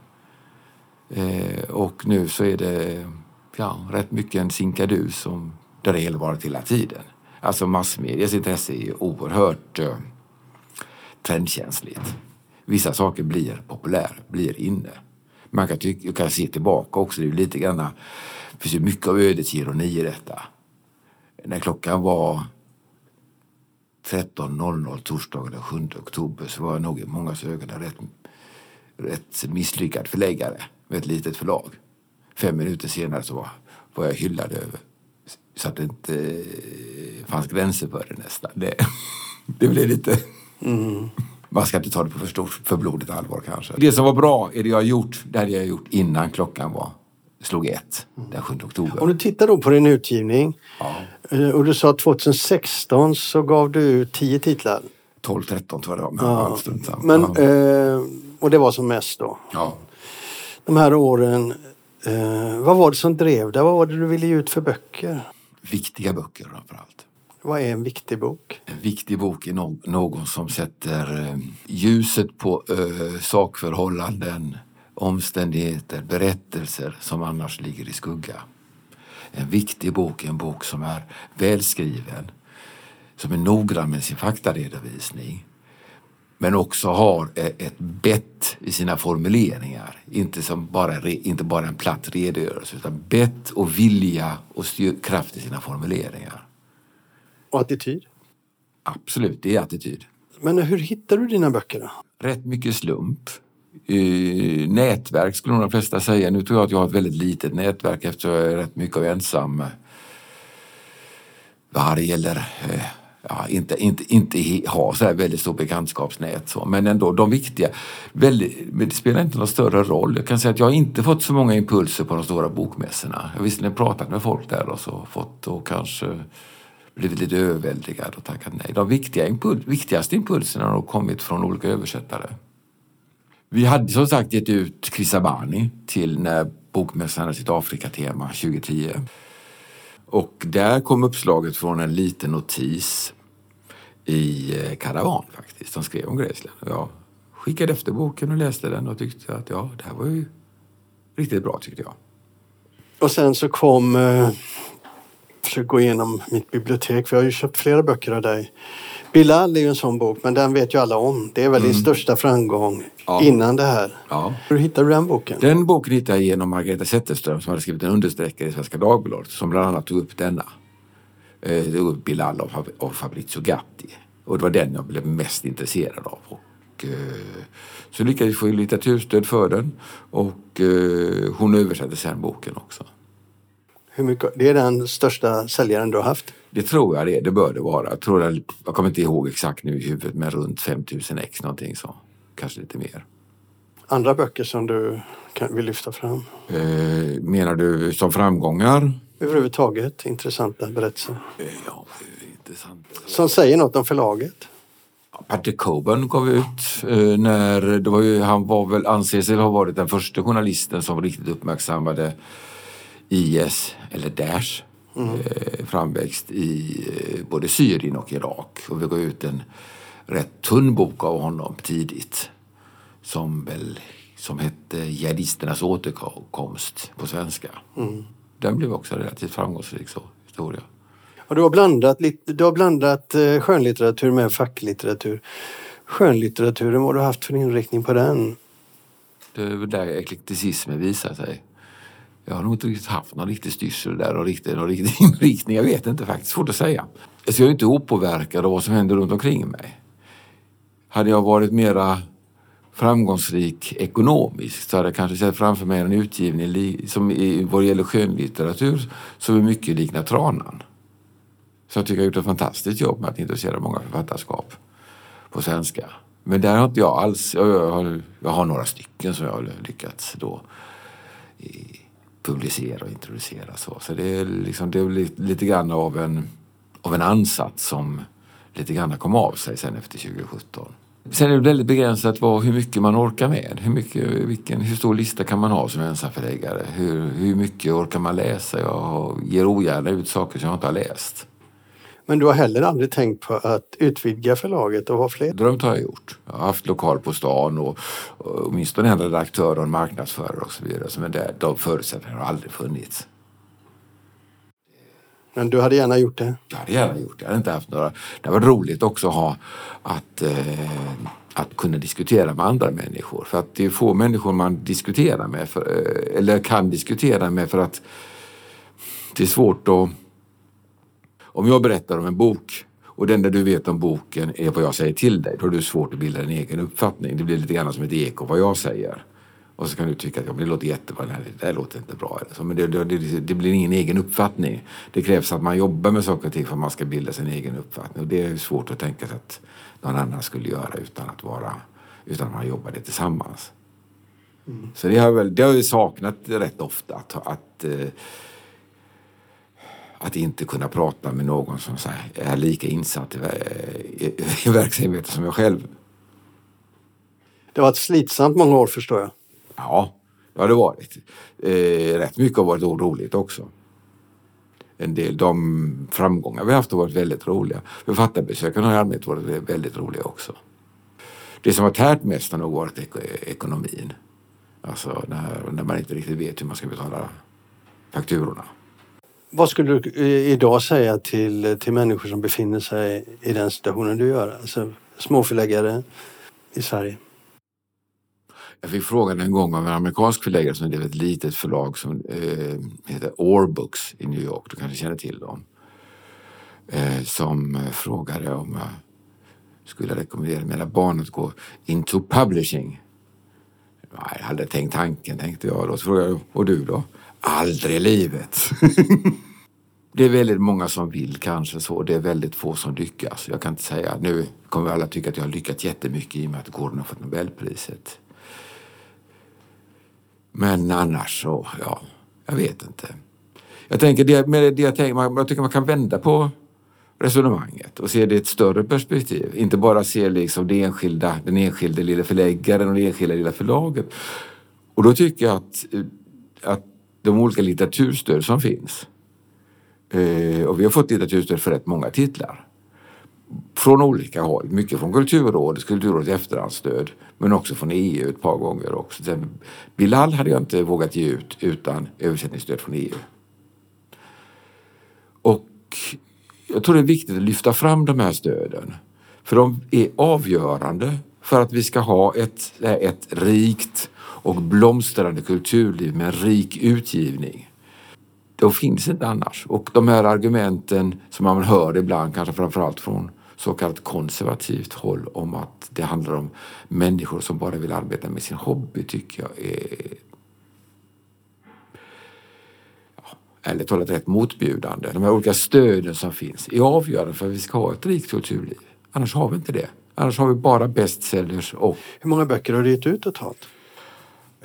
Eh, och nu så är det ja, rätt mycket en sinkadus som där det har varit hela tiden. Alltså massmedias intresse är oerhört eh, trendkänsligt. Vissa saker blir populär, blir inne. Man kan, tycka, kan se tillbaka också, det är lite grann, det finns ju mycket av ödets ironi i detta. När klockan var 13.00 torsdagen den 7 oktober så var jag nog i många ögon en rätt, rätt misslyckad förläggare med ett litet förlag. Fem minuter senare så var, var jag hyllad över så att det inte fanns gränser för det nästan. Det, det blev lite... Mm. Man ska inte ta det på för, stort, för blodigt allvar kanske. Det som var bra är det jag har gjort, det hade jag gjort innan klockan var slog ett den 7 oktober. Om du tittar då på din utgivning ja. Eh, och du sa att 2016 så gav du ut tio titlar. 12-13 tror jag det var. Men, ja. men, ja. eh, och det var som mest då? Ja. De här åren, eh, vad var det som drev dig? Vad var det du ville ge ut för böcker? Viktiga böcker framförallt. Vad är en viktig bok? En viktig bok är någon som sätter eh, ljuset på eh, sakförhållanden, omständigheter, berättelser som annars ligger i skugga. En viktig bok är en bok som är välskriven, som är noggrann med sin faktaredovisning men också har eh, ett bett i sina formuleringar. Inte, som bara, inte bara en platt redogörelse utan bett och vilja och kraft i sina formuleringar. Och attityd? Absolut, det är attityd. Men hur hittar du dina böcker då? Rätt mycket slump. Uh, nätverk skulle nog de flesta säga. Nu tror jag att jag har ett väldigt litet nätverk eftersom jag är rätt mycket av ensam varg eller uh, ja, inte, inte, inte ha så här väldigt stort bekantskapsnät. Så. Men ändå de viktiga. Väldigt, men det spelar inte någon större roll. Jag kan säga att jag har inte fått så många impulser på de stora bokmässorna. Jag har visserligen pratat med folk där och så fått och kanske blivit lite överväldigad och tackat nej. De viktiga impul viktigaste impulserna har kommit från olika översättare. Vi hade som sagt gett ut Krisabani till när bokmässan hade sitt Afrikatema 2010. Och där kom uppslaget från en liten notis i eh, Karavan faktiskt, som skrev om Graceland. Jag skickade efter boken och läste den och tyckte att ja, det här var ju riktigt bra tyckte jag. Och sen så kom eh, Jag försöker gå igenom mitt bibliotek för jag har ju köpt flera böcker av dig. Bilal är ju en sån bok men den vet ju alla om. Det är väl mm. din största framgång ja. innan det här. Ja. Hur hittade du den boken? Den boken hittade jag genom Margareta Zetterström som hade skrivit en understreckare i Svenska Dagbladet som bland annat tog upp denna. Eh, tog upp Bilal av, av Fabrizio Gatti. Och det var den jag blev mest intresserad av. Och, eh, så lyckades jag få litteraturstöd för den och eh, hon översatte sen boken också. Hur mycket, det är den största säljaren du har haft? Det tror jag det, det bör det vara. Jag, tror jag, jag kommer inte ihåg exakt nu i huvudet men runt 5000 ex någonting så. Kanske lite mer. Andra böcker som du kan, vill lyfta fram? Eh, menar du som framgångar? Överhuvudtaget intressanta berättelser. Eh, ja, intressant. Som säger något om förlaget? Patrick Coburn gav ut eh, när det var ju, han var väl, anses ha varit den första journalisten som riktigt uppmärksammade IS, eller Daesh, mm. framväxt i eh, både Syrien och Irak. Och vi gav ut en rätt tunn bok av honom tidigt som väl som hette Jihadisternas återkomst på svenska. Mm. Den blev också relativt framgångsrik så, historia. Och du, har blandat, du har blandat eh, skönlitteratur med facklitteratur. Skönlitteraturen, vad har du haft för inriktning på den? Det är väl där eklekticismen visar sig. Jag har nog inte riktigt haft någon riktig styrsel där och riktig, någon riktig inriktning. Jag vet inte faktiskt, svårt att säga. Så jag är inte opåverkad av vad som händer runt omkring mig. Hade jag varit mera framgångsrik ekonomiskt så hade jag kanske sett framför mig en utgivning som i vad gäller skönlitteratur som är mycket liknar Tranan. Så jag tycker jag har gjort ett fantastiskt jobb med att intressera många författarskap på svenska. Men där har inte jag alls, jag har, jag har några stycken som jag har lyckats då i, publicera och introducera. Så, så det är, liksom, det är lite, grann av en, av en ansats som lite grann kom av sig sen efter 2017. Sen är det väldigt begränsat vad, hur mycket man orkar med. Hur, mycket, vilken, hur stor lista kan man ha som ensamförläggare? Hur, hur mycket orkar man läsa? Jag ger ogärna ut saker som jag inte har läst. Men du har heller aldrig tänkt på att utvidga förlaget och ha fler? Drömt har jag gjort. Jag har haft lokal på stan och, och åtminstone en redaktör och en marknadsförare och så vidare. Men det, de förutsättningarna har aldrig funnits. Men du hade gärna gjort det? Jag hade gärna gjort det. Jag hade inte haft några... Det var roligt också att ha att, eh, att kunna diskutera med andra människor. För att det är få människor man diskuterar med för, eh, eller kan diskutera med för att det är svårt att om jag berättar om en bok och det enda du vet om boken är vad jag säger till dig, då har du svårt att bilda en egen uppfattning. Det blir lite grann som ett eko vad jag säger. Och så kan du tycka att ja, det låter jättebra, nej, det där låter inte bra. Eller så. Men det, det, det, blir ingen egen uppfattning. Det krävs att man jobbar med saker och ting för att man ska bilda sin egen uppfattning. Och det är svårt att tänka sig att någon annan skulle göra utan att vara utan att man jobbade tillsammans. Mm. Så det har, väl, det har jag saknat rätt ofta. Att, att eh, att inte kunna prata med någon som är lika insatt i, i, verksamheten som jag själv. Det har varit slitsamt många år förstår jag. Ja, det har det varit. Eh, rätt mycket har varit roligt också. En del, de framgångar vi haft har varit väldigt roliga. Författarbesöken har i allmänhet varit väldigt roliga också. Det som har tärt mest har nog varit ek ekonomin. Alltså när, när man inte riktigt vet hur man ska betala fakturorna. Vad skulle du eh, idag säga till, till människor som befinner sig i den situationen du gör? Alltså småförläggare i Sverige. Jag fick frågan en gång av en amerikansk förläggare som drev ett litet förlag som eh, heter Orbooks i New York. Du kanske känner till dem. Eh, som eh, frågade om jag skulle rekommendera mina barn att gå into publishing. Jag hade tänkt tanken, tänkte jag. Då så frågade jag, och du då? Aldrig i livet. det är väldigt många som vill kanske så. Det är väldigt få som lyckas. Jag kan inte säga, nu kommer alla tycka att jag har lyckats jättemycket i och med att Gordon har fått Nobelpriset. Men annars så, ja, jag vet inte. Jag tänker, det, med det jag, tänker, man, jag tycker man kan vända på resonemanget och se det i ett större perspektiv. Inte bara se liksom det enskilda, den enskilda lilla förläggaren och det enskilda lilla förlaget. Och då tycker jag att, att de olika litteraturstöd som finns. Eh, och vi har fått litteraturstöd för rätt många titlar. Från olika håll. Mycket från Kulturrådet, Kulturrådets efterhandsstöd. Men också från EU ett par gånger också. Sen, Bilal hade jag inte vågat ge ut utan översättningsstöd från EU. Och jag tror det är viktigt att lyfta fram de här stöden. För de är avgörande för att vi ska ha ett, ett rikt och blomstrande kulturliv med en rik utgivning. De finns inte annars. Och de här argumenten som man hör ibland, kanske framförallt från så kallat konservativt håll om att det handlar om människor som bara vill arbeta med sin hobby tycker jag är ärligt talat rätt motbjudande. De här olika stöden som finns är avgörande för att vi ska ha ett rikt kulturliv. Annars har vi inte det. Annars har vi bara bestsellers och... Hur många böcker har du gett ut totalt?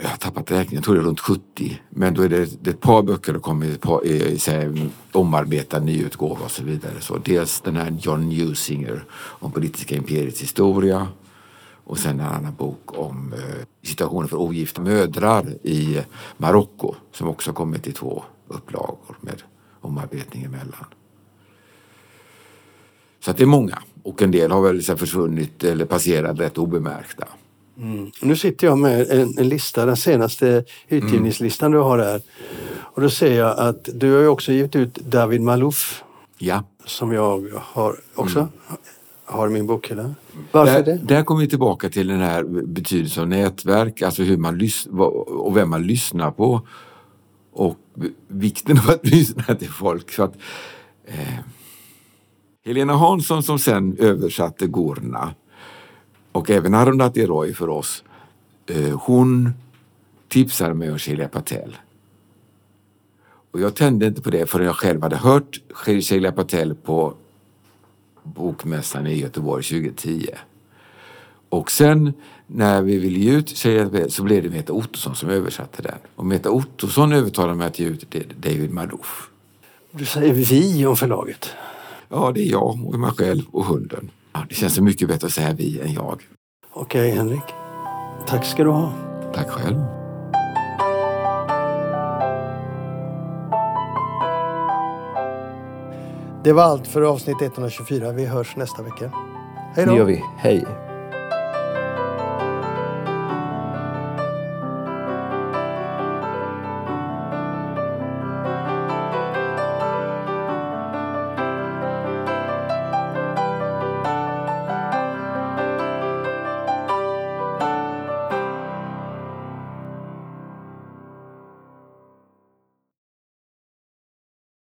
Jag har tappat räkningen, jag tror det är runt 70. Men då är det, det är ett par böcker som kommer ett par, i, i, omarbetad nyutgåva och så vidare. Så dels den här John Newsinger om politiska imperiets historia. Och sen en annan bok om eh, situationen för ogifta mödrar i Marocko som också har kommit i två upplagor med omarbetning emellan. Så att det är många och en del har väl försvunnit eller passerat rätt obemärkta. Mm. Nu sitter jag med en, en, lista, den senaste utgivningslistan du har här. Och då ser jag att du har ju också givit ut David Malouf. Ja. Som jag har också mm. har i min bokhylla. Varför där, det? Där kommer vi tillbaka till den här betydelsen av nätverk, alltså hur man lyssnar och vem man lyssnar på. Och vikten av att lyssna till folk. Så att, eh, Helena Hansson som sen översatte Gorna och även Arundhati Roy för oss eh, hon tipsade mig om Sheila Patel. Och jag tände inte på det förrän jag själv hade hört Sheila Patel på Bokmässan i Göteborg 2010. Och sen när vi ville ge ut Sheila Patel så blev det Meta Ottosson som översatte den. Och Meta Ottosson övertalade mig att ge ut David Madoff. Du säger vi om förlaget. Ja, det är jag och mig själv och hunden. Ja, det känns så mycket bättre att säga vi än jag. Okej, Henrik. Tack ska du ha. Tack själv. Det var allt för avsnitt 124. Vi hörs nästa vecka. Hej då! Det gör vi. Hej!